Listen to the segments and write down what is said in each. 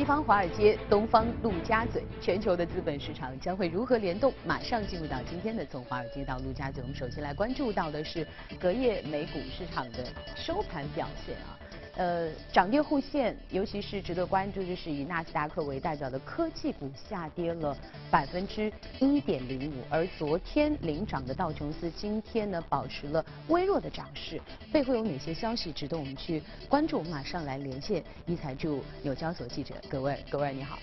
西方华尔街，东方陆家嘴，全球的资本市场将会如何联动？马上进入到今天的从华尔街到陆家嘴，我们首先来关注到的是隔夜美股市场的收盘表现啊。呃，涨跌互现，尤其是值得关注，就是以纳斯达克为代表的科技股下跌了百分之一点零五，而昨天领涨的道琼斯今天呢保持了微弱的涨势，背后有哪些消息值得我们去关注？我们马上来连线一财驻纽交所记者葛威尔，葛威尔你好。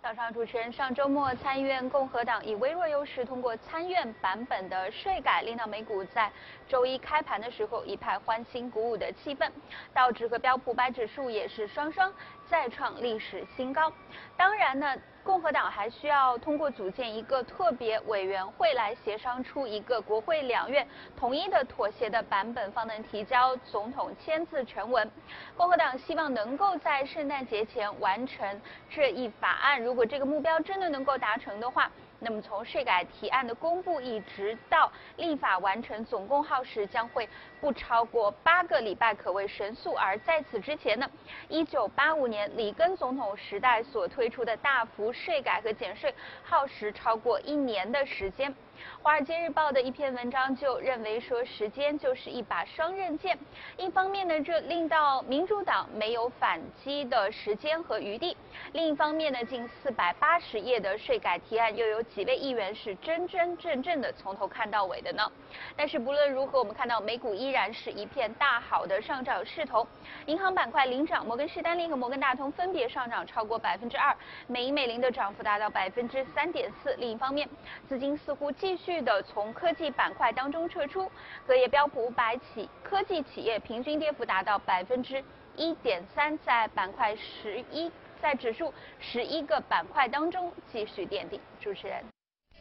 早上，主持人，上周末参议院共和党以微弱优势通过参院版本的税改，令到美股在周一开盘的时候一派欢欣鼓舞的气氛，道指和标普百指数也是双双再创历史新高。当然呢。共和党还需要通过组建一个特别委员会来协商出一个国会两院统一的妥协的版本，方能提交总统签字全文。共和党希望能够在圣诞节前完成这一法案。如果这个目标真的能够达成的话，那么从税改提案的公布一直到立法完成，总共耗时将会不超过八个礼拜，可谓神速。而在此之前呢，一九八五年里根总统时代所推出的大幅税改和减税，耗时超过一年的时间。《华尔街日报》的一篇文章就认为说，时间就是一把双刃剑。一方面呢，这令到民主党没有反击的时间和余地；另一方面呢，近四百八十页的税改提案，又有几位议员是真真正正的从头看到尾的呢？但是不论如何，我们看到美股依然是一片大好的上涨势头。银行板块领涨，摩根士丹利和摩根大通分别上涨超过百分之二，美银美林的涨幅达到百分之三点四。另一方面，资金似乎继续的从科技板块当中撤出，隔夜标普五百企科技企业平均跌幅达到百分之一点三，在板块十一在指数十一个板块当中继续垫底。主持人。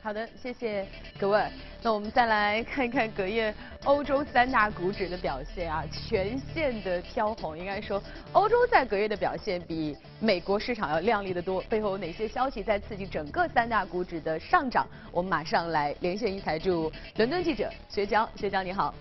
好的，谢谢各位。那我们再来看一看隔夜欧洲三大股指的表现啊，全线的飘红。应该说，欧洲在隔夜的表现比美国市场要亮丽的多。背后有哪些消息在刺激整个三大股指的上涨？我们马上来连线一财驻伦敦记者薛娇，薛娇你好。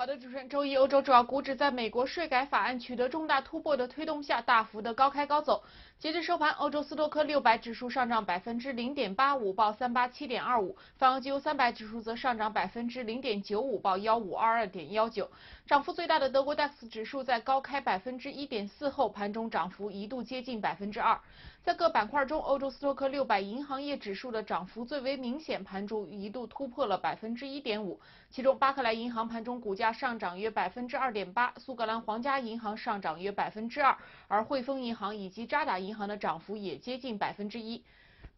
好的，主持人，周一欧洲主要股指在美国税改法案取得重大突破的推动下，大幅的高开高走。截至收盘，欧洲斯托克六百指数上涨百分之零点八五，报三八七点二五；泛欧 G 三百指数则上涨百分之零点九五，报幺五二二点幺九。涨幅最大的德国 DAX 指数在高开百分之一点四后，盘中涨幅一度接近百分之二。在各板块中，欧洲斯托克六百银行业指数的涨幅最为明显，盘中一度突破了百分之一点五。其中，巴克莱银行盘中股价上涨约百分之二点八，苏格兰皇家银行上涨约百分之二，而汇丰银行以及渣打银行的涨幅也接近百分之一。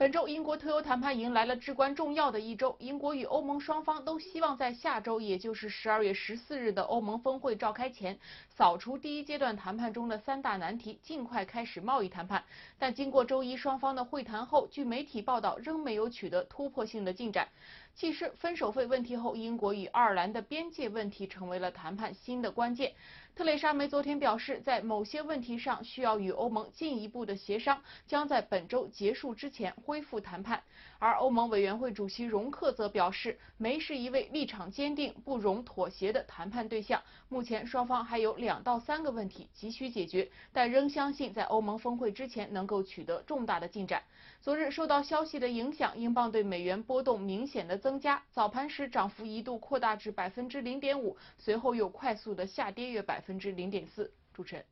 本周，英国脱欧谈判迎来了至关重要的一周。英国与欧盟双方都希望在下周，也就是十二月十四日的欧盟峰会召开前，扫除第一阶段谈判中的三大难题，尽快开始贸易谈判。但经过周一双方的会谈后，据媒体报道，仍没有取得突破性的进展。其实，分手费问题后，英国与爱尔兰的边界问题成为了谈判新的关键。特蕾莎梅昨天表示，在某些问题上需要与欧盟进一步的协商，将在本周结束之前恢复谈判。而欧盟委员会主席容克则表示，梅是一位立场坚定、不容妥协的谈判对象。目前双方还有两到三个问题急需解决，但仍相信在欧盟峰会之前能够取得重大的进展。昨日受到消息的影响，英镑对美元波动明显的增加，早盘时涨幅一度扩大至百分之零点五，随后又快速的下跌约百分之零点四。主持人。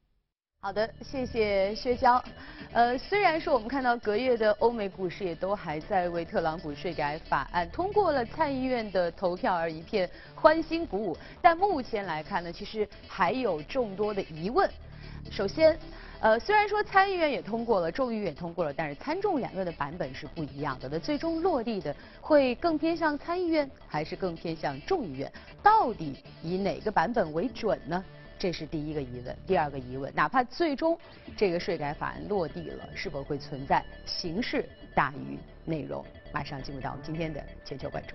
好的，谢谢薛娇。呃，虽然说我们看到隔夜的欧美股市也都还在为特朗普税改法案通过了参议院的投票而一片欢欣鼓舞，但目前来看呢，其实还有众多的疑问。首先，呃，虽然说参议院也通过了，众议院也通过了，但是参众两院的版本是不一样的。那最终落地的会更偏向参议院，还是更偏向众议院？到底以哪个版本为准呢？这是第一个疑问，第二个疑问，哪怕最终这个税改法案落地了，是否会存在形式大于内容？马上进入到我们今天的全球关注。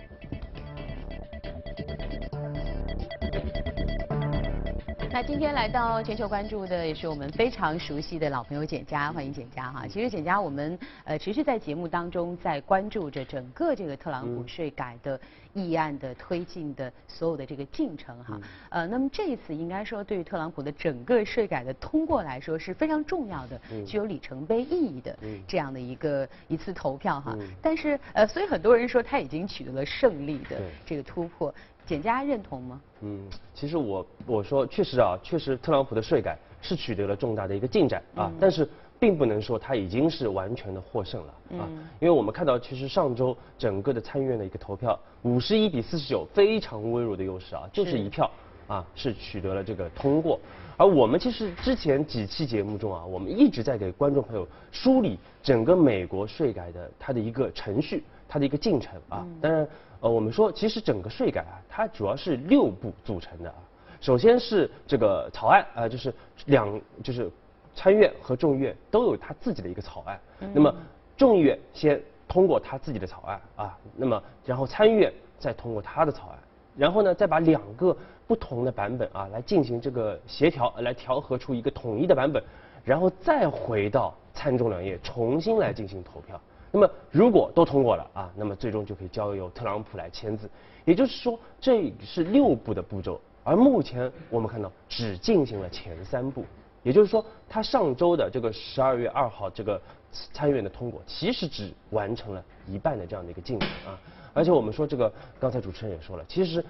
那今天来到全球关注的也是我们非常熟悉的老朋友简佳，欢迎简佳哈。其实简佳，我们呃持续在节目当中在关注着整个这个特朗普税改的议案的推进的所有的这个进程哈。呃，那么这一次应该说对于特朗普的整个税改的通过来说是非常重要的，具有里程碑意义的这样的一个一次投票哈。但是呃，所以很多人说他已经取得了胜利的这个突破。简家认同吗？嗯，其实我我说确实啊，确实特朗普的税改是取得了重大的一个进展啊，但是并不能说他已经是完全的获胜了啊，因为我们看到其实上周整个的参议院的一个投票，五十一比四十九，非常微弱的优势啊，就是一票啊是取得了这个通过，而我们其实之前几期节目中啊，我们一直在给观众朋友梳理整个美国税改的它的一个程序，它的一个进程啊，当然。呃，我们说，其实整个税改啊，它主要是六步组成的啊。首先是这个草案啊，就是两就是参议院和众议院都有他自己的一个草案。那么众议院先通过他自己的草案啊，那么然后参议院再通过他的草案，然后呢再把两个不同的版本啊来进行这个协调，来调和出一个统一的版本，然后再回到参众两院重新来进行投票。那么如果都通过了啊，那么最终就可以交由特朗普来签字。也就是说，这是六步的步骤，而目前我们看到只进行了前三步。也就是说，他上周的这个十二月二号这个参议院的通过，其实只完成了一半的这样的一个进程啊。而且我们说这个，刚才主持人也说了，其实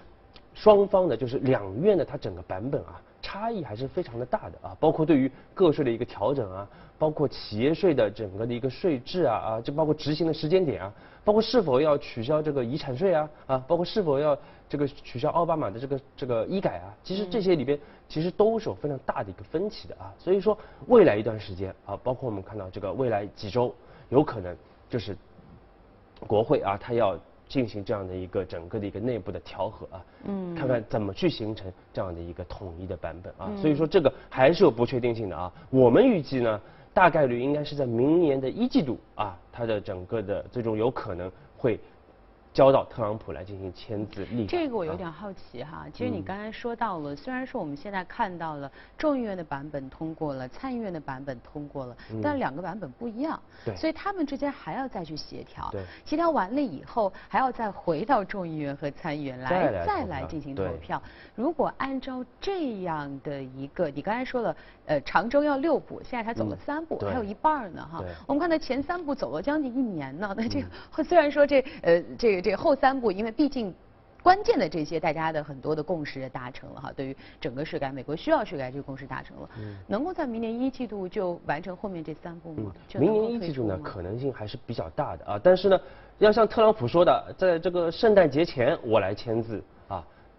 双方的就是两院的它整个版本啊。差异还是非常的大的啊，包括对于个税的一个调整啊，包括企业税的整个的一个税制啊啊，就包括执行的时间点啊，包括是否要取消这个遗产税啊啊，包括是否要这个取消奥巴马的这个这个医改啊，其实这些里边其实都是有非常大的一个分歧的啊，所以说未来一段时间啊，包括我们看到这个未来几周，有可能就是国会啊，它要。进行这样的一个整个的一个内部的调和啊，嗯，看看怎么去形成这样的一个统一的版本啊，所以说这个还是有不确定性的啊。我们预计呢，大概率应该是在明年的一季度啊，它的整个的最终有可能会。交到特朗普来进行签字立。这个我有点好奇哈，其实你刚才说到了，虽然说我们现在看到了众议院的版本通过了，参议院的版本通过了，但两个版本不一样，对，所以他们之间还要再去协调，对，协调完了以后还要再回到众议院和参议院来再来进行投票。如果按照这样的一个，你刚才说了，呃，长征要六步，现在才走了三步，还有一半呢哈。我们看到前三步走了将近一年呢，那这个 虽然说这呃这个。这个后三步，因为毕竟关键的这些大家的很多的共识也达成了哈，对于整个税改，美国需要税改这个共识达成了，能够在明年一季度就完成后面这三步吗？明年一季度呢，可能性还是比较大的啊。但是呢，要像特朗普说的，在这个圣诞节前我来签字啊，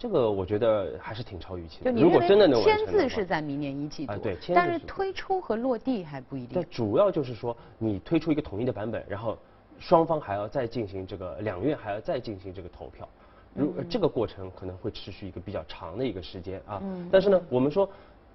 这个我觉得还是挺超预期的。如果真的能签字是在明年一季度，啊对，但是推出和落地还不一定。主要就是说你推出一个统一的版本，然后。双方还要再进行这个两院还要再进行这个投票，如这个过程可能会持续一个比较长的一个时间啊。但是呢，我们说，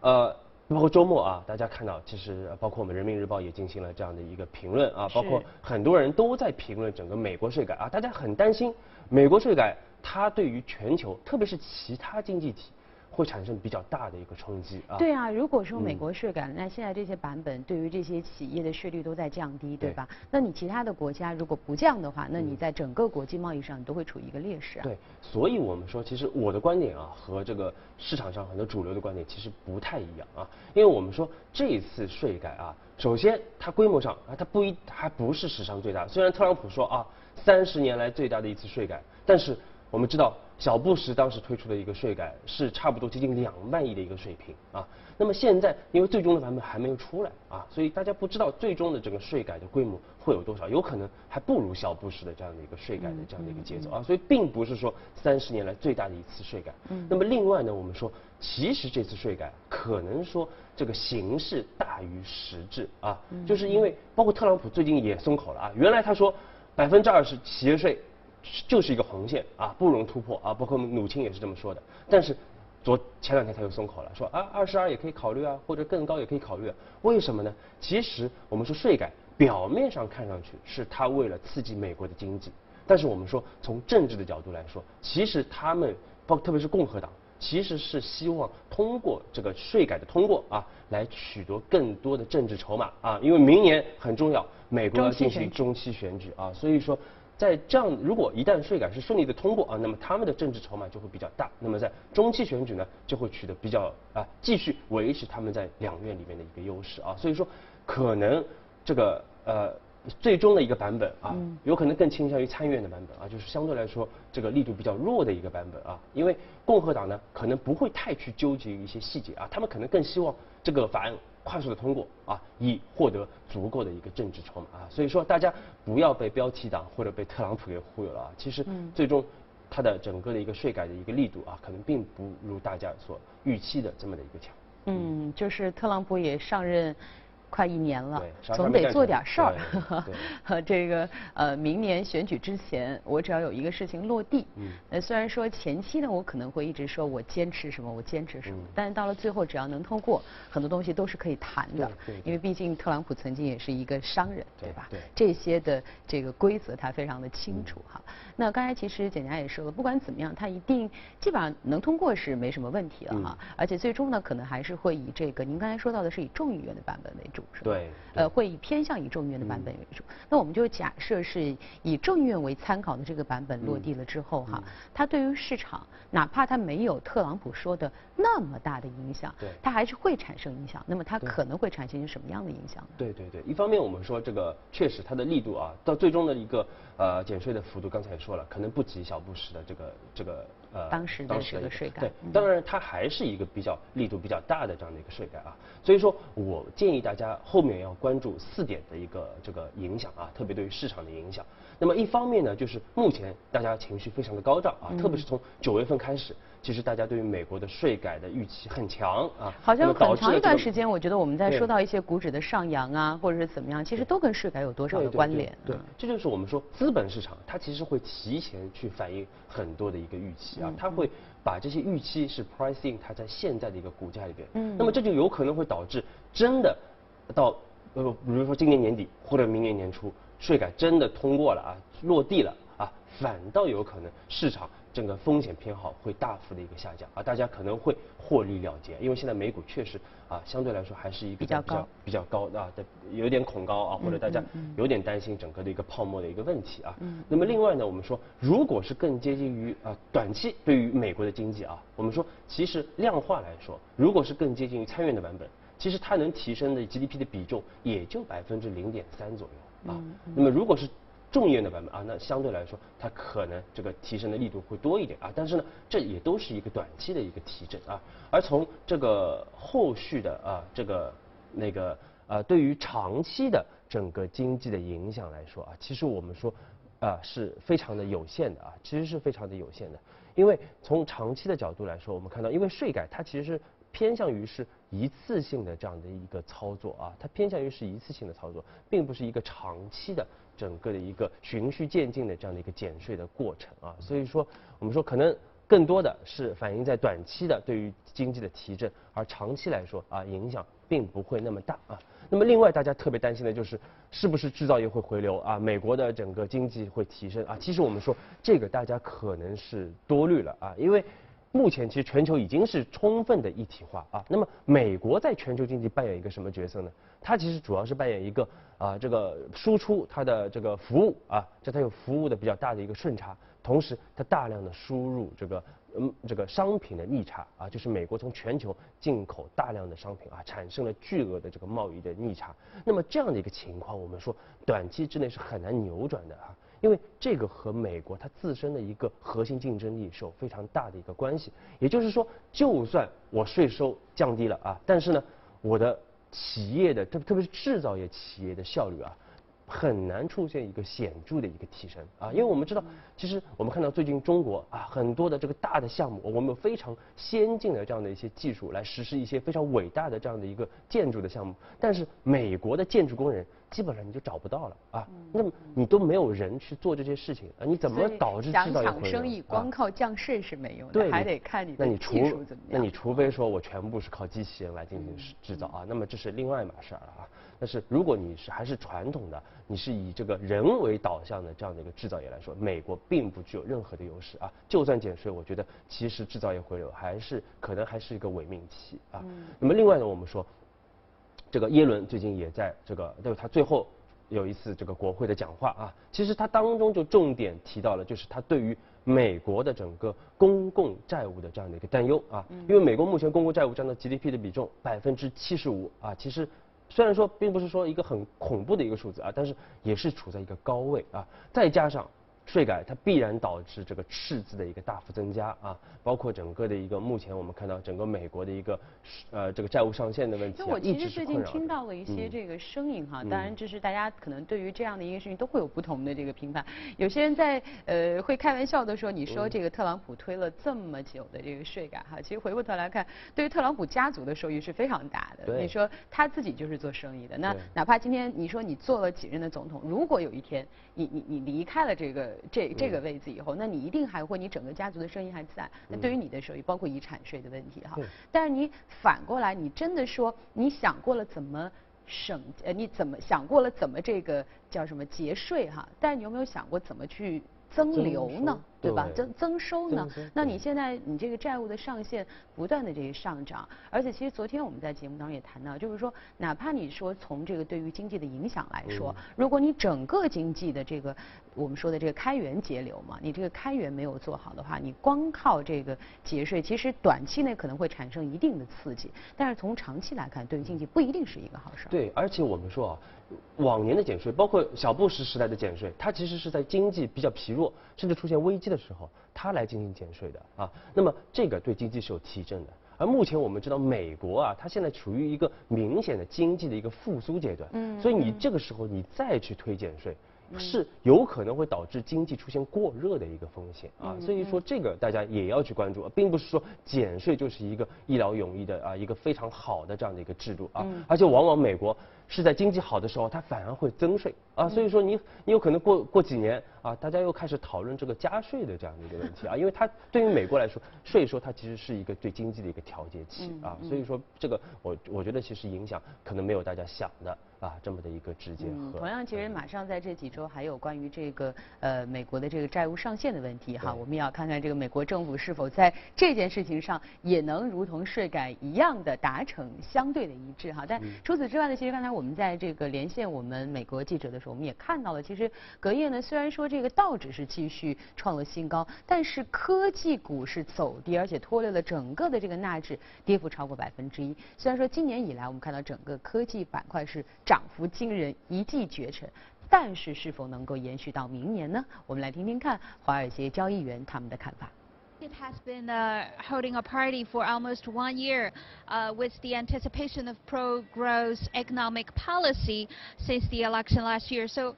呃，包括周末啊，大家看到其实包括我们人民日报也进行了这样的一个评论啊，包括很多人都在评论整个美国税改啊，大家很担心美国税改它对于全球，特别是其他经济体。会产生比较大的一个冲击啊！对啊，如果说美国税改，那现在这些版本对于这些企业的税率都在降低，对吧？那你其他的国家如果不降的话，那你在整个国际贸易上你都会处于一个劣势啊。对，所以我们说，其实我的观点啊，和这个市场上很多主流的观点其实不太一样啊。因为我们说这一次税改啊，首先它规模上啊，它不一还不是史上最大。虽然特朗普说啊，三十年来最大的一次税改，但是我们知道。小布什当时推出的一个税改是差不多接近两万亿的一个水平啊。那么现在因为最终的版本还没有出来啊，所以大家不知道最终的整个税改的规模会有多少，有可能还不如小布什的这样的一个税改的这样的一个节奏啊。所以并不是说三十年来最大的一次税改。嗯。那么另外呢，我们说其实这次税改可能说这个形式大于实质啊，就是因为包括特朗普最近也松口了啊，原来他说百分之二十企业税。就是一个红线啊，不容突破啊。包括我们母亲也是这么说的。但是昨前两天他又松口了，说啊二十二也可以考虑啊，或者更高也可以考虑。为什么呢？其实我们说税改表面上看上去是他为了刺激美国的经济，但是我们说从政治的角度来说，其实他们包特别是共和党其实是希望通过这个税改的通过啊，来取得更多的政治筹码啊，因为明年很重要，美国要进行中期选举啊，所以说。在这样，如果一旦税改是顺利的通过啊，那么他们的政治筹码就会比较大。那么在中期选举呢，就会取得比较啊，继续维持他们在两院里面的一个优势啊。所以说，可能这个呃最终的一个版本啊，有可能更倾向于参议院的版本啊，就是相对来说这个力度比较弱的一个版本啊。因为共和党呢，可能不会太去纠结于一些细节啊，他们可能更希望这个法案。快速的通过啊，以获得足够的一个政治筹码啊，所以说大家不要被标题党或者被特朗普给忽悠了啊，其实最终它的整个的一个税改的一个力度啊，可能并不如大家所预期的这么的一个强。嗯，就是特朗普也上任。快一年了，总得做点事儿。和这个呃，明年选举之前，我只要有一个事情落地。嗯。呃，虽然说前期呢，我可能会一直说我坚持什么，我坚持什么，但是到了最后，只要能通过，很多东西都是可以谈的。对。因为毕竟特朗普曾经也是一个商人，对吧？对。这些的这个规则他非常的清楚哈。那刚才其实简家也说了，不管怎么样，它一定基本上能通过是没什么问题了哈。而且最终呢，可能还是会以这个您刚才说到的是以众议院的版本为主。是吧对，呃，会以偏向以众议院的版本为主。那我们就假设是以众议院为参考的这个版本落地了之后哈，它对于市场，哪怕它没有特朗普说的那么大的影响，对，它还是会产生影响。那么它可能会产生什么样的影响呢？对对对，一方面我们说这个确实它的力度啊，到最终的一个呃减税的幅度，刚才也说了，可能不及小布什的这个这个。呃，当时的这个税改，对，当然它还是一个比较力度比较大的这样的一个税改啊，所以说我建议大家后面要关注四点的一个这个影响啊，特别对于市场的影响。那么一方面呢，就是目前大家情绪非常的高涨啊，特别是从九月份开始。其实大家对于美国的税改的预期很强啊，好像很长一段时间，我觉得我们在说到一些股指的上扬啊，或者是怎么样，其实都跟税改有多少的关联？对，这就是我们说资本市场它其实会提前去反映很多的一个预期啊，它会把这些预期是 pricing 它在现在的一个股价里边，嗯，那么这就有可能会导致真的到呃，比如说今年年底或者明年年初税改真的通过了啊，落地了啊，反倒有可能市场。整个风险偏好会大幅的一个下降啊，大家可能会获利了结，因为现在美股确实啊相对来说还是一个比较高比较高啊的有点恐高啊，或者大家有点担心整个的一个泡沫的一个问题啊。那么另外呢，我们说如果是更接近于啊短期对于美国的经济啊，我们说其实量化来说，如果是更接近于参院的版本，其实它能提升的 GDP 的比重也就百分之零点三左右啊。那么如果是众议院的版本啊，那相对来说，它可能这个提升的力度会多一点啊，但是呢，这也都是一个短期的一个提振啊。而从这个后续的啊，这个那个啊，对于长期的整个经济的影响来说啊，其实我们说啊是非常的有限的啊，其实是非常的有限的。因为从长期的角度来说，我们看到，因为税改它其实是偏向于是一次性的这样的一个操作啊，它偏向于是一次性的操作，并不是一个长期的。整个的一个循序渐进的这样的一个减税的过程啊，所以说我们说可能更多的是反映在短期的对于经济的提振，而长期来说啊影响并不会那么大啊。那么另外大家特别担心的就是是不是制造业会回流啊，美国的整个经济会提升啊？其实我们说这个大家可能是多虑了啊，因为。目前其实全球已经是充分的一体化啊，那么美国在全球经济扮演一个什么角色呢？它其实主要是扮演一个啊这个输出它的这个服务啊，这它有服务的比较大的一个顺差，同时它大量的输入这个嗯这个商品的逆差啊，就是美国从全球进口大量的商品啊，产生了巨额的这个贸易的逆差。那么这样的一个情况，我们说短期之内是很难扭转的啊。因为这个和美国它自身的一个核心竞争力是有非常大的一个关系，也就是说，就算我税收降低了啊，但是呢，我的企业的特特别是制造业企业的效率啊，很难出现一个显著的一个提升啊，因为我们知道，其实我们看到最近中国啊很多的这个大的项目，我们有非常先进的这样的一些技术来实施一些非常伟大的这样的一个建筑的项目，但是美国的建筑工人。基本上你就找不到了啊。那么你都没有人去做这些事情啊，你怎么导致制造业生意，光靠降税是没用的，对，还得看你的技术怎么样。那你除非说我全部是靠机器人来进行制造啊，那么这是另外一码事儿了啊。但是如果你是还是传统的，你是以这个人为导向的这样的一个制造业来说，美国并不具有任何的优势啊。就算减税，我觉得其实制造业回流还是可能还是一个伪命题啊。那么另外呢，我们说，这个耶伦最近也在这个，就是他最后有一次这个国会的讲话啊，其实他当中就重点提到了，就是他对于美国的整个公共债务的这样的一个担忧啊。因为美国目前公共债务占到 GDP 的比重百分之七十五啊，其实。虽然说并不是说一个很恐怖的一个数字啊，但是也是处在一个高位啊，再加上。税改它必然导致这个赤字的一个大幅增加啊，包括整个的一个目前我们看到整个美国的一个呃这个债务上限的问题。那我其实最近听到了一些这个声音哈，当然这是大家可能对于这样的一个事情都会有不同的这个评判。有些人在呃会开玩笑的说，你说这个特朗普推了这么久的这个税改哈，其实回过头来看，对于特朗普家族的收益是非常大的。你说他自己就是做生意的，那哪怕今天你说你做了几任的总统，如果有一天你你你离开了这个。这这个位置以后，那你一定还会，你整个家族的生意还在。那对于你的收益，包括遗产税的问题哈。但是你反过来，你真的说，你想过了怎么省？呃，你怎么想过了怎么这个叫什么节税哈？但是你有没有想过怎么去增流呢？对吧？增增收呢？那你现在你这个债务的上限不断的这个上涨，而且其实昨天我们在节目当中也谈到，就是说，哪怕你说从这个对于经济的影响来说，如果你整个经济的这个我们说的这个开源节流嘛，你这个开源没有做好的话，你光靠这个节税，其实短期内可能会产生一定的刺激，但是从长期来看，对于经济不一定是一个好事。对，而且我们说啊，往年的减税，包括小布什时代的减税，它其实是在经济比较疲弱，甚至出现危机。的时候，它来进行减税的啊，那么这个对经济是有提振的。而目前我们知道，美国啊，它现在处于一个明显的经济的一个复苏阶段，嗯，所以你这个时候你再去推减税。是有可能会导致经济出现过热的一个风险啊，所以说这个大家也要去关注，并不是说减税就是一个一劳永逸的啊一个非常好的这样的一个制度啊，而且往往美国是在经济好的时候，它反而会增税啊，所以说你你有可能过过几年啊，大家又开始讨论这个加税的这样的一个问题啊，因为它对于美国来说，税收它其实是一个对经济的一个调节器啊，所以说这个我我觉得其实影响可能没有大家想的。啊，这么的一个直接。嗯，同样，其实马上在这几周还有关于这个呃美国的这个债务上限的问题哈，我们也要看看这个美国政府是否在这件事情上也能如同税改一样的达成相对的一致哈。但除此之外呢，其实刚才我们在这个连线我们美国记者的时候，我们也看到了，其实隔夜呢虽然说这个道指是继续创了新高，但是科技股是走低，而且拖累了整个的这个纳指跌幅超过百分之一。虽然说今年以来我们看到整个科技板块是。涨幅惊人，一骑绝尘，但是是否能够延续到明年呢？我们来听听看华尔街交易员他们的看法。It has been uh, holding a party for almost one year uh, with the anticipation of pro-growth economic policy since the election last year. So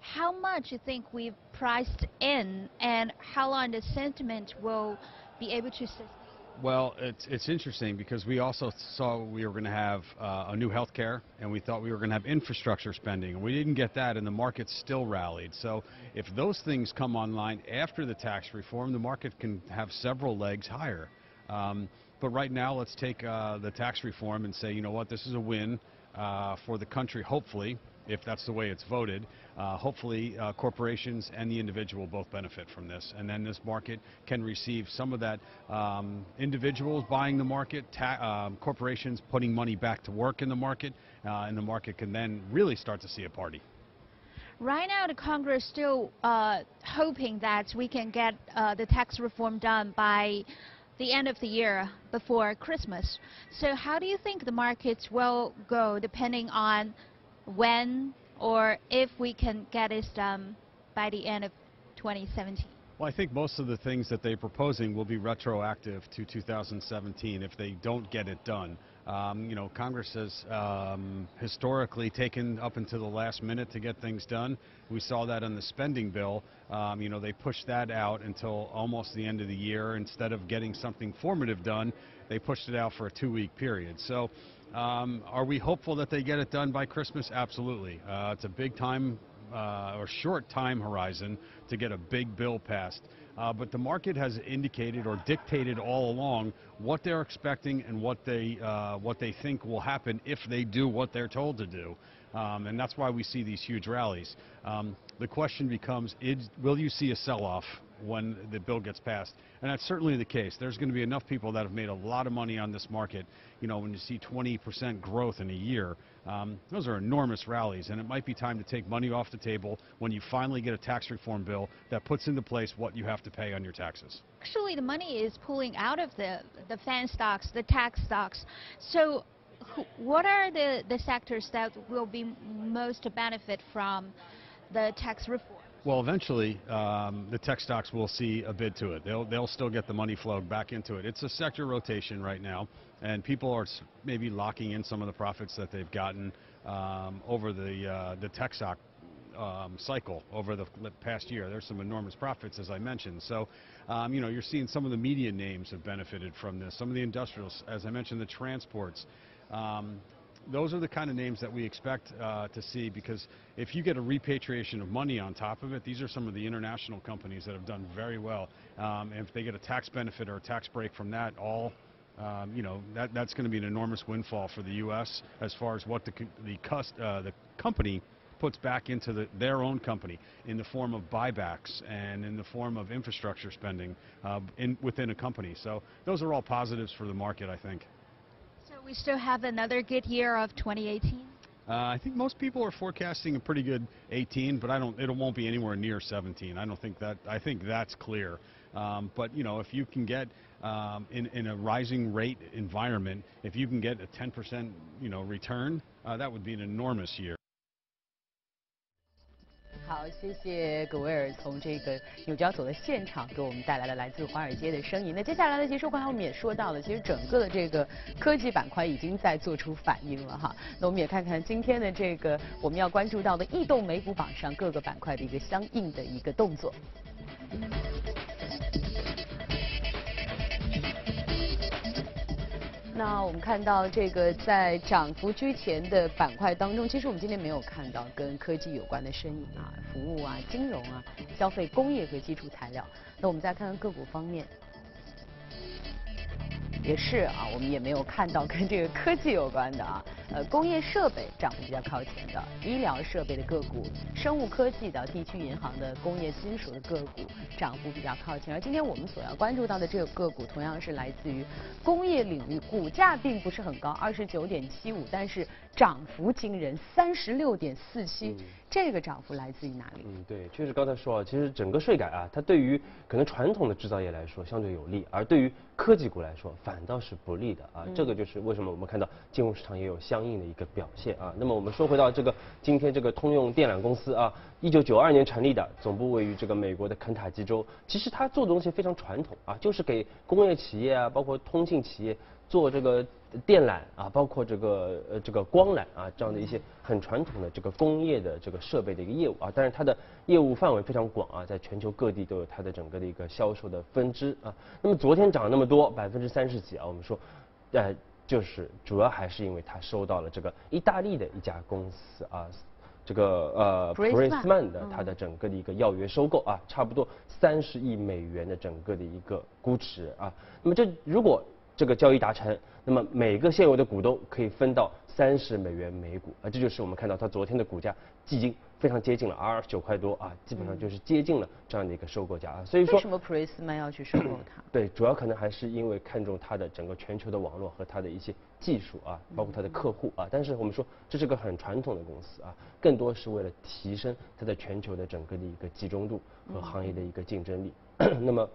how much you think we've priced in and how long the sentiment will be able to sustain? Well, it's it's interesting because we also saw we were going to have uh, a new health care, and we thought we were going to have infrastructure spending, we didn't get that, and the market still rallied. So if those things come online after the tax reform, the market can have several legs higher. Um, but right now, let's take uh, the tax reform and say, you know what, this is a win uh, for the country, hopefully if that's the way it's voted. Uh, hopefully, uh, corporations and the individual both benefit from this. And then this market can receive some of that um, individuals buying the market, um, corporations putting money back to work in the market, uh, and the market can then really start to see a party. Right now, the Congress still uh, hoping that we can get uh, the tax reform done by the end of the year before Christmas. So how do you think the markets will go depending on when or if we can get this done by the end of 2017? Well, I think most of the things that they're proposing will be retroactive to 2017 if they don't get it done. Um, you know, Congress has um, historically taken up until the last minute to get things done. We saw that on the spending bill. Um, you know, they pushed that out until almost the end of the year. Instead of getting something formative done, they pushed it out for a two-week period. So Um, are we hopeful that they get it done by Christmas? Absolutely. Uh, it's a big time uh, or short time horizon to get a big bill passed. Uh, but the market has indicated or dictated all along what they're expecting and what they uh, what they think will happen if they do what they're told to do. Um, and that's why we see these huge rallies. Um, the question becomes, is, will you see a sell-off when the bill gets passed? And that's certainly the case. There's going to be enough people that have made a lot of money on this market. You know, when you see 20% growth in a year, um, those are enormous rallies, and it might be time to take money off the table when you finally get a tax reform bill that puts into place what you have to pay on your taxes. Actually, the money is pulling out of the, the fan stocks, the tax stocks. So what are the, the sectors that will be most benefit from the tax reform? Well, eventually, um, the tech stocks will see a bid to it. They'll, they'll still get the money flow back into it. It's a sector rotation right now, and people are maybe locking in some of the profits that they've gotten um, over the, uh, the tech stock um, cycle over the past year. There's some enormous profits, as I mentioned. So, um, you know, you're seeing some of the media names have benefited from this. Some of the industrials, as I mentioned, the transports. Um, those are the kind of names that we expect uh, to see because if you get a repatriation of money on top of it, these are some of the international companies that have done very well. Um, and if they get a tax benefit or a tax break from that, all um, you know that that's going to be an enormous windfall for the U.S. as far as what the the, uh, the company puts back into the, their own company in the form of buybacks and in the form of infrastructure spending uh, in, within a company. So those are all positives for the market, I think we still have another good year of 2018? Uh, I think most people are forecasting a pretty good 18, but I don't. It won't be anywhere near 17. I don't think that. I think that's clear. Um, but you know, if you can get um, in, in a rising rate environment, if you can get a 10% you know return, uh, that would be an enormous year. 谢谢葛威尔从这个纽交所的现场给我们带来了来自华尔街的声音。那接下来呢，其实，刚才我们也说到了，其实整个的这个科技板块已经在做出反应了哈。那我们也看看今天的这个我们要关注到的异动美股榜上各个板块的一个相应的一个动作。那我们看到这个在涨幅居前的板块当中，其实我们今天没有看到跟科技有关的身影啊，服务啊、金融啊、消费、工业和基础材料。那我们再看看个股方面。也是啊，我们也没有看到跟这个科技有关的啊，呃，工业设备涨幅比较靠前的，医疗设备的个股，生物科技的，地区银行的，工业金属的个股涨幅比较靠前。而今天我们所要关注到的这个个股，同样是来自于工业领域，股价并不是很高，二十九点七五，但是涨幅惊人，三十六点四七。这个涨幅来自于哪里？嗯，对，确实刚才说啊，其实整个税改啊，它对于可能传统的制造业来说相对有利，而对于科技股来说反倒是不利的啊。这个就是为什么我们看到金融市场也有相应的一个表现啊。那么我们说回到这个今天这个通用电缆公司啊，一九九二年成立的，总部位于这个美国的肯塔基州。其实它做的东西非常传统啊，就是给工业企业啊，包括通信企业做这个。电缆啊，包括这个呃这个光缆啊，这样的一些很传统的这个工业的这个设备的一个业务啊，但是它的业务范围非常广啊，在全球各地都有它的整个的一个销售的分支啊。那么昨天涨了那么多，百分之三十几啊，我们说，呃，就是主要还是因为它收到了这个意大利的一家公司啊，这个呃 p r i s m a n 的它的整个的一个要约收购啊，差不多三十亿美元的整个的一个估值啊。那么这如果这个交易达成，那么每个现有的股东可以分到三十美元每股啊，这就是我们看到它昨天的股价已经非常接近了二十九块多啊，基本上就是接近了这样的一个收购价啊。所以说为什么 Prisma 要去收购它？对，主要可能还是因为看中它的整个全球的网络和它的一些技术啊，包括它的客户啊。但是我们说这是个很传统的公司啊，更多是为了提升它在全球的整个的一个集中度和行业的一个竞争力。那么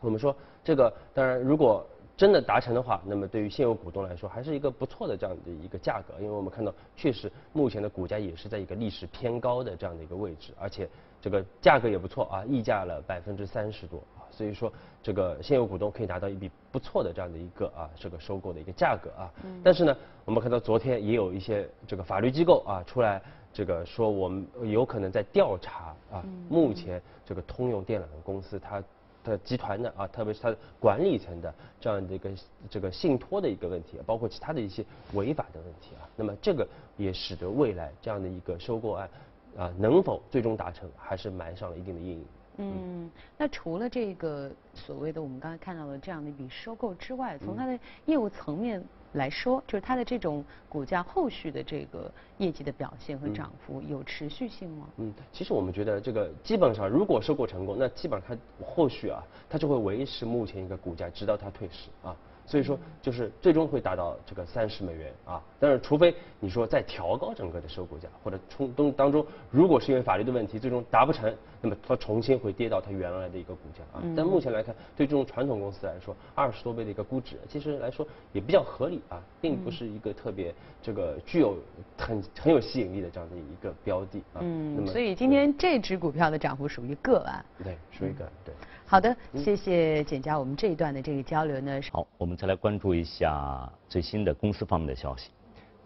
我们说这个当然如果。真的达成的话，那么对于现有股东来说，还是一个不错的这样的一个价格，因为我们看到确实目前的股价也是在一个历史偏高的这样的一个位置，而且这个价格也不错啊，溢价了百分之三十多啊，所以说这个现有股东可以拿到一笔不错的这样的一个啊这个收购的一个价格啊。但是呢，我们看到昨天也有一些这个法律机构啊出来这个说我们有可能在调查啊，目前这个通用电缆公司它。的集团的啊，特别是它的管理层的这样的一个这个信托的一个问题，包括其他的一些违法的问题啊。那么这个也使得未来这样的一个收购案啊，能否最终达成，还是埋上了一定的阴影。嗯，那除了这个所谓的我们刚才看到的这样的一笔收购之外，从它的业务层面来说，就是它的这种股价后续的这个业绩的表现和涨幅有持续性吗？嗯，其实我们觉得这个基本上如果收购成功，那基本上它后续啊，它就会维持目前一个股价，直到它退市啊。所以说，就是最终会达到这个三十美元啊，但是除非你说再调高整个的收购价，或者从中当中，如果是因为法律的问题最终达不成，那么它重新会跌到它原来的一个股价啊。但目前来看，对这种传统公司来说，二十多倍的一个估值，其实来说也比较合理啊，并不是一个特别这个具有很很有吸引力的这样的一个标的啊。嗯，那么所以今天这只股票的涨幅属于个案。对，属于个案，对。好的，谢谢简佳。我们这一段的这个交流呢，好，我们再来关注一下最新的公司方面的消息。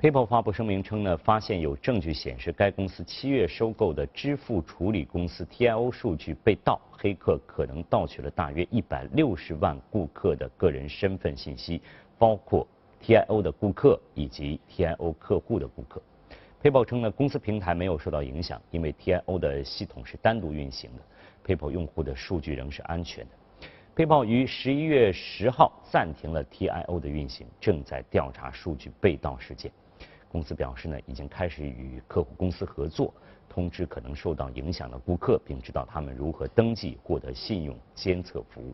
PayPal 发布声明称呢，发现有证据显示该公司七月收购的支付处理公司 TIO 数据被盗，黑客可能盗取了大约一百六十万顾客的个人身份信息，包括 TIO 的顾客以及 TIO 客户的顾客。PayPal 称呢，公司平台没有受到影响，因为 TIO 的系统是单独运行的。PayPal 用户的数据仍是安全的。PayPal 于十一月十号暂停了 TIO 的运行，正在调查数据被盗事件。公司表示呢，已经开始与客户公司合作，通知可能受到影响的顾客，并指导他们如何登记获得信用监测服务。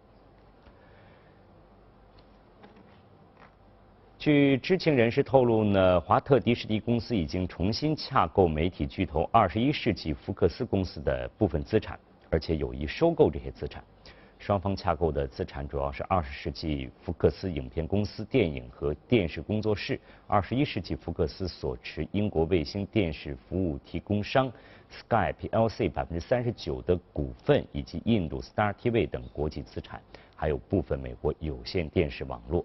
据知情人士透露呢，华特迪士尼公司已经重新洽购媒体巨头二十一世纪福克斯公司的部分资产。而且有意收购这些资产，双方洽购的资产主要是二十世纪福克斯影片公司电影和电视工作室、二十一世纪福克斯所持英国卫星电视服务提供商 Sky plc 百分之三十九的股份，以及印度 Star TV 等国际资产，还有部分美国有线电视网络。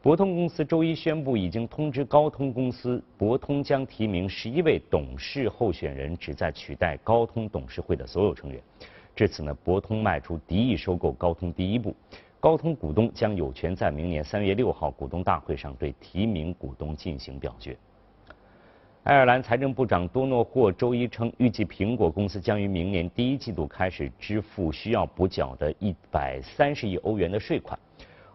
博通公司周一宣布，已经通知高通公司，博通将提名十一位董事候选人，旨在取代高通董事会的所有成员。至此呢，博通迈出敌意收购高通第一步。高通股东将有权在明年三月六号股东大会上对提名股东进行表决。爱尔兰财政部长多诺霍周一称，预计苹果公司将于明年第一季度开始支付需要补缴的一百三十亿欧元的税款。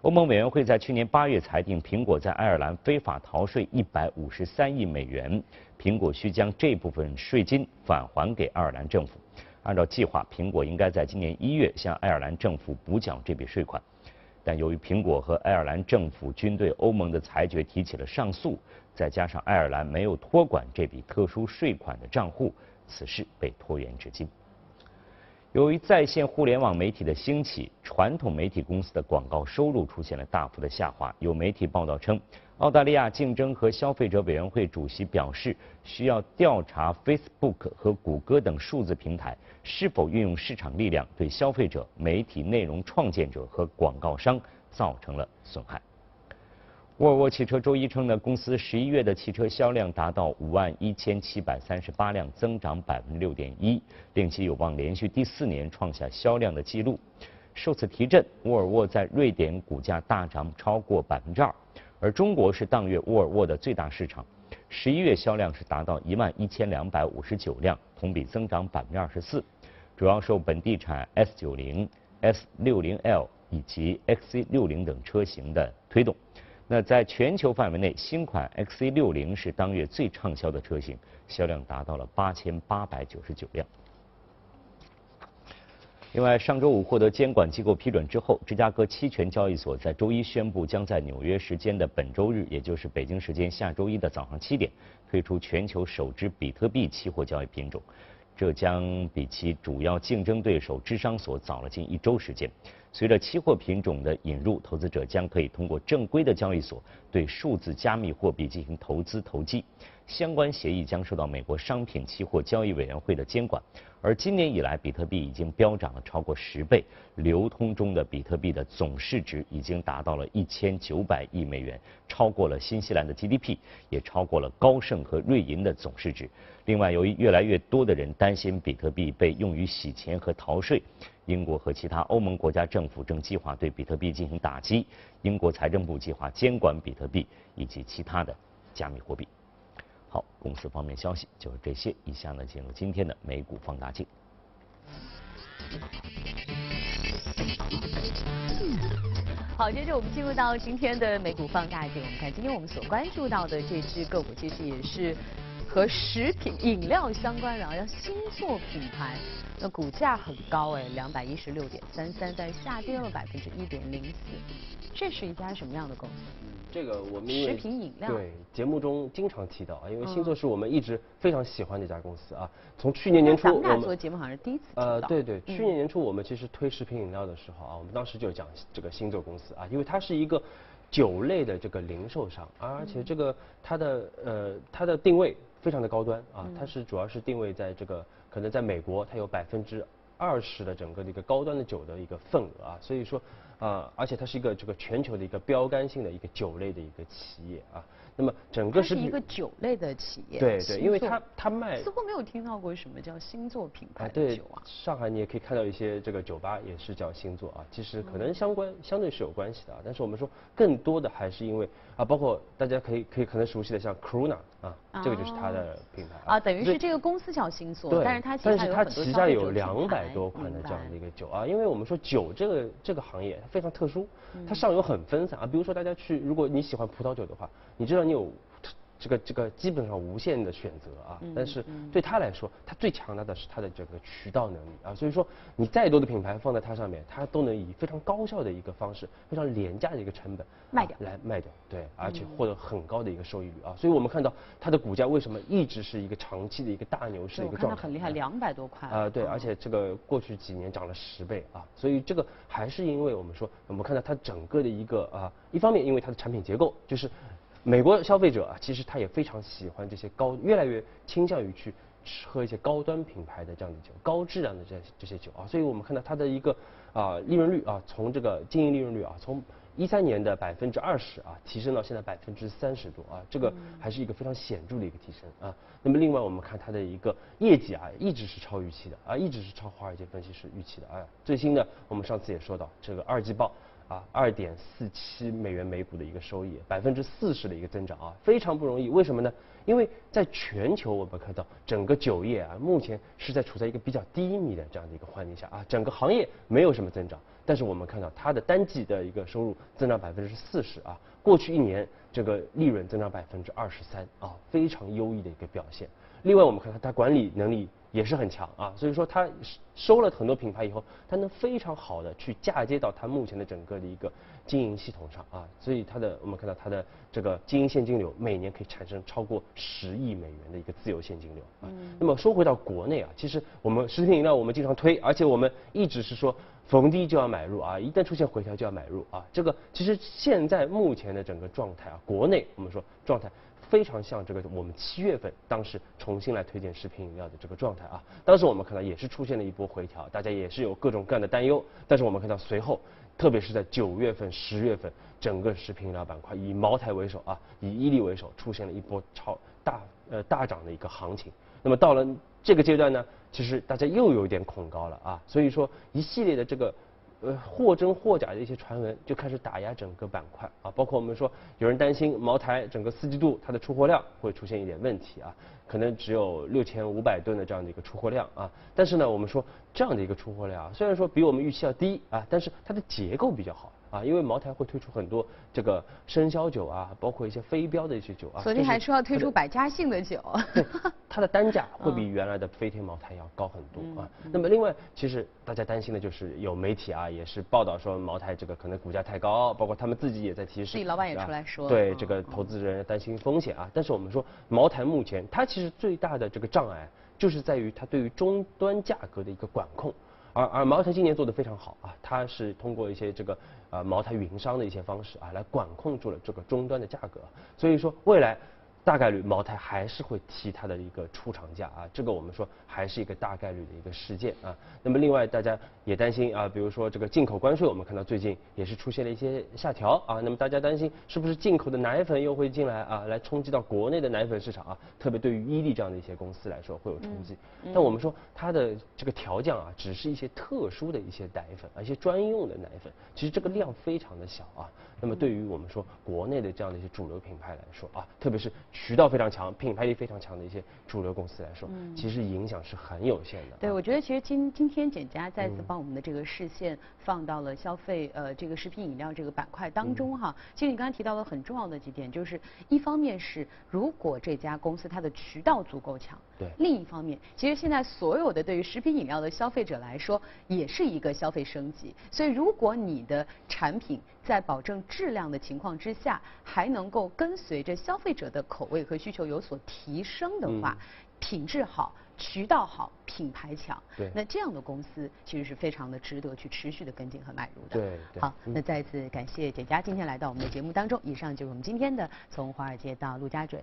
欧盟委员会在去年八月裁定，苹果在爱尔兰非法逃税一百五十三亿美元，苹果需将这部分税金返还给爱尔兰政府。按照计划，苹果应该在今年一月向爱尔兰政府补缴这笔税款，但由于苹果和爱尔兰政府均对欧盟的裁决提起了上诉，再加上爱尔兰没有托管这笔特殊税款的账户，此事被拖延至今。由于在线互联网媒体的兴起，传统媒体公司的广告收入出现了大幅的下滑。有媒体报道称，澳大利亚竞争和消费者委员会主席表示，需要调查 Facebook 和谷歌等数字平台是否运用市场力量对消费者、媒体内容创建者和广告商造成了损害。沃尔沃汽车周一称呢，公司十一月的汽车销量达到五万一千七百三十八辆，增长百分之六点一，令其有望连续第四年创下销量的记录。受此提振，沃尔沃在瑞典股价大涨超过百分之二，而中国是当月沃尔沃的最大市场，十一月销量是达到一万一千两百五十九辆，同比增长百分之二十四，主要受本地产 S 九零、S 六零 L 以及 XC 六零等车型的推动。那在全球范围内，新款 XC60 是当月最畅销的车型，销量达到了八千八百九十九辆。另外，上周五获得监管机构批准之后，芝加哥期权交易所在周一宣布，将在纽约时间的本周日，也就是北京时间下周一的早上七点，推出全球首支比特币期货交易品种。这将比其主要竞争对手芝商所早了近一周时间。随着期货品种的引入，投资者将可以通过正规的交易所对数字加密货币进行投资投机。相关协议将受到美国商品期货交易委员会的监管。而今年以来，比特币已经飙涨了超过十倍，流通中的比特币的总市值已经达到了一千九百亿美元，超过了新西兰的 GDP，也超过了高盛和瑞银的总市值。另外，由于越来越多的人担心比特币被用于洗钱和逃税，英国和其他欧盟国家政府正计划对比特币进行打击。英国财政部计划监管比特币以及其他的加密货币。好，公司方面消息就是这些。以下呢，进入今天的美股放大镜。好，接着我们进入到今天的美股放大镜。我们看今天我们所关注到的这只个股，其实也是和食品饮料相关的啊，叫星座品牌。那股价很高哎，两百一十六点三三，但下跌了百分之一点零四。这是一家什么样的公司？这个我们食品饮料对节目中经常提到啊，因为星座是我们一直非常喜欢的一家公司啊。从去年年初我们做节目好像是第一次呃，对对，去年年初我们其实推食品饮料的时候啊，我们当时就讲这个星座公司啊，因为它是一个酒类的这个零售商，而且这个它的呃它的定位非常的高端啊，它是主要是定位在这个可能在美国，它有百分之二十的整个的一个高端的酒的一个份额啊，所以说。啊，而且它是一个这个全球的一个标杆性的一个酒类的一个企业啊。那么整个是一个酒类的企业。对对，因为它它卖。似乎没有听到过什么叫星座品牌的酒啊。上海你也可以看到一些这个酒吧也是叫星座啊，其实可能相关相对是有关系的啊。但是我们说更多的还是因为啊，包括大家可以可以可能熟悉的像 Corona 啊，这个就是它的品牌啊。等于是这个公司叫星座，但是它但是它旗下有两百多款的这样的一个酒啊，因为我们说酒这个这个行业非常特殊。它上游很分散啊，比如说大家去，如果你喜欢葡萄酒的话，你知道你有。这个这个基本上无限的选择啊，但是对他来说，他最强大的是他的这个渠道能力啊，所以说你再多的品牌放在它上面，它都能以非常高效的一个方式，非常廉价的一个成本卖掉来卖掉，对，而且获得很高的一个收益率啊，所以我们看到它的股价为什么一直是一个长期的一个大牛市的一个状态，很厉害，两百多块啊，对，而且这个过去几年涨了十倍啊，所以这个还是因为我们说，我们看到它整个的一个啊，一方面因为它的产品结构就是。美国消费者啊，其实他也非常喜欢这些高，越来越倾向于去喝一些高端品牌的这样的酒，高质量的这这些酒啊，所以我们看到它的一个啊利润率啊，从这个经营利润率啊，从一三年的百分之二十啊，提升到现在百分之三十多啊，这个还是一个非常显著的一个提升啊。那么另外我们看它的一个业绩啊，一直是超预期的啊，一直是超华尔街分析师预期的啊。最新的我们上次也说到这个二季报。啊，二点四七美元每股的一个收益，百分之四十的一个增长啊，非常不容易。为什么呢？因为在全球我们看到整个酒业啊，目前是在处在一个比较低迷的这样的一个环境下啊，整个行业没有什么增长。但是我们看到它的单季的一个收入增长百分之四十啊，过去一年这个利润增长百分之二十三啊，非常优异的一个表现。另外我们看到它管理能力。也是很强啊，所以说它收了很多品牌以后，它能非常好的去嫁接到它目前的整个的一个经营系统上啊，所以它的我们看到它的这个经营现金流每年可以产生超过十亿美元的一个自由现金流啊。那么说回到国内啊，其实我们食品饮料我们经常推，而且我们一直是说逢低就要买入啊，一旦出现回调就要买入啊。这个其实现在目前的整个状态啊，国内我们说状态。非常像这个我们七月份当时重新来推荐食品饮料的这个状态啊，当时我们看到也是出现了一波回调，大家也是有各种各样的担忧，但是我们看到随后，特别是在九月份、十月份，整个食品饮料板块以茅台为首啊，以伊利为首，出现了一波超大呃大涨的一个行情。那么到了这个阶段呢，其实大家又有点恐高了啊，所以说一系列的这个。呃，或真或假的一些传闻就开始打压整个板块啊，包括我们说有人担心茅台整个四季度它的出货量会出现一点问题啊，可能只有六千五百吨的这样的一个出货量啊，但是呢，我们说这样的一个出货量啊，虽然说比我们预期要低啊，但是它的结构比较好。啊，因为茅台会推出很多这个生肖酒啊，包括一些非标的一些酒啊。昨天还说要推出百家姓的酒。对，它的单价会比原来的飞天茅台要高很多啊。那么另外，其实大家担心的就是有媒体啊，也是报道说茅台这个可能股价太高，包括他们自己也在提示。自己老板也出来说。对，这个投资人担心风险啊。但是我们说，茅台目前它其实最大的这个障碍，就是在于它对于终端价格的一个管控。而而茅台今年做的非常好啊，它是通过一些这个呃茅台云商的一些方式啊，来管控住了这个终端的价格。所以说未来大概率茅台还是会提它的一个出厂价啊，这个我们说还是一个大概率的一个事件啊。那么另外大家也担心啊，比如说这个进口关税，我们看到最近也是出现了一些下调啊。那么大家担心是不是进口的奶粉又会进来啊，来冲击到国内的奶粉市场啊？特别对于伊利这样的一些公司来说会有冲击。但我们说它的这个调降啊，只是一些特殊的一些奶粉，啊，一些专用的奶粉，其实这个量非常的小啊。那么对于我们说国内的这样的一些主流品牌来说啊，特别是渠道非常强、品牌力非常强的一些主流公司来说，其实影响是很有限的。对，我觉得其实今今天简家再次把我们的这个视线放到了消费呃这个食品饮料这个板块当中哈。其实你刚才提到了很重要的几点，就是一方面是如果这家公司它的渠道足够强，对；另一方面，其实现在所有的对于食品饮料的消费者来说，也是一个消费升级。所以如果你的产品在保证质量的情况之下，还能够跟随着消费者的口味和需求有所提升的话，品质好、渠道好、品牌强，对，那这样的公司其实是非常的值得去持续的跟进和买入的。对，好，那再次感谢简佳今天来到我们的节目当中。以上就是我们今天的从华尔街到陆家嘴。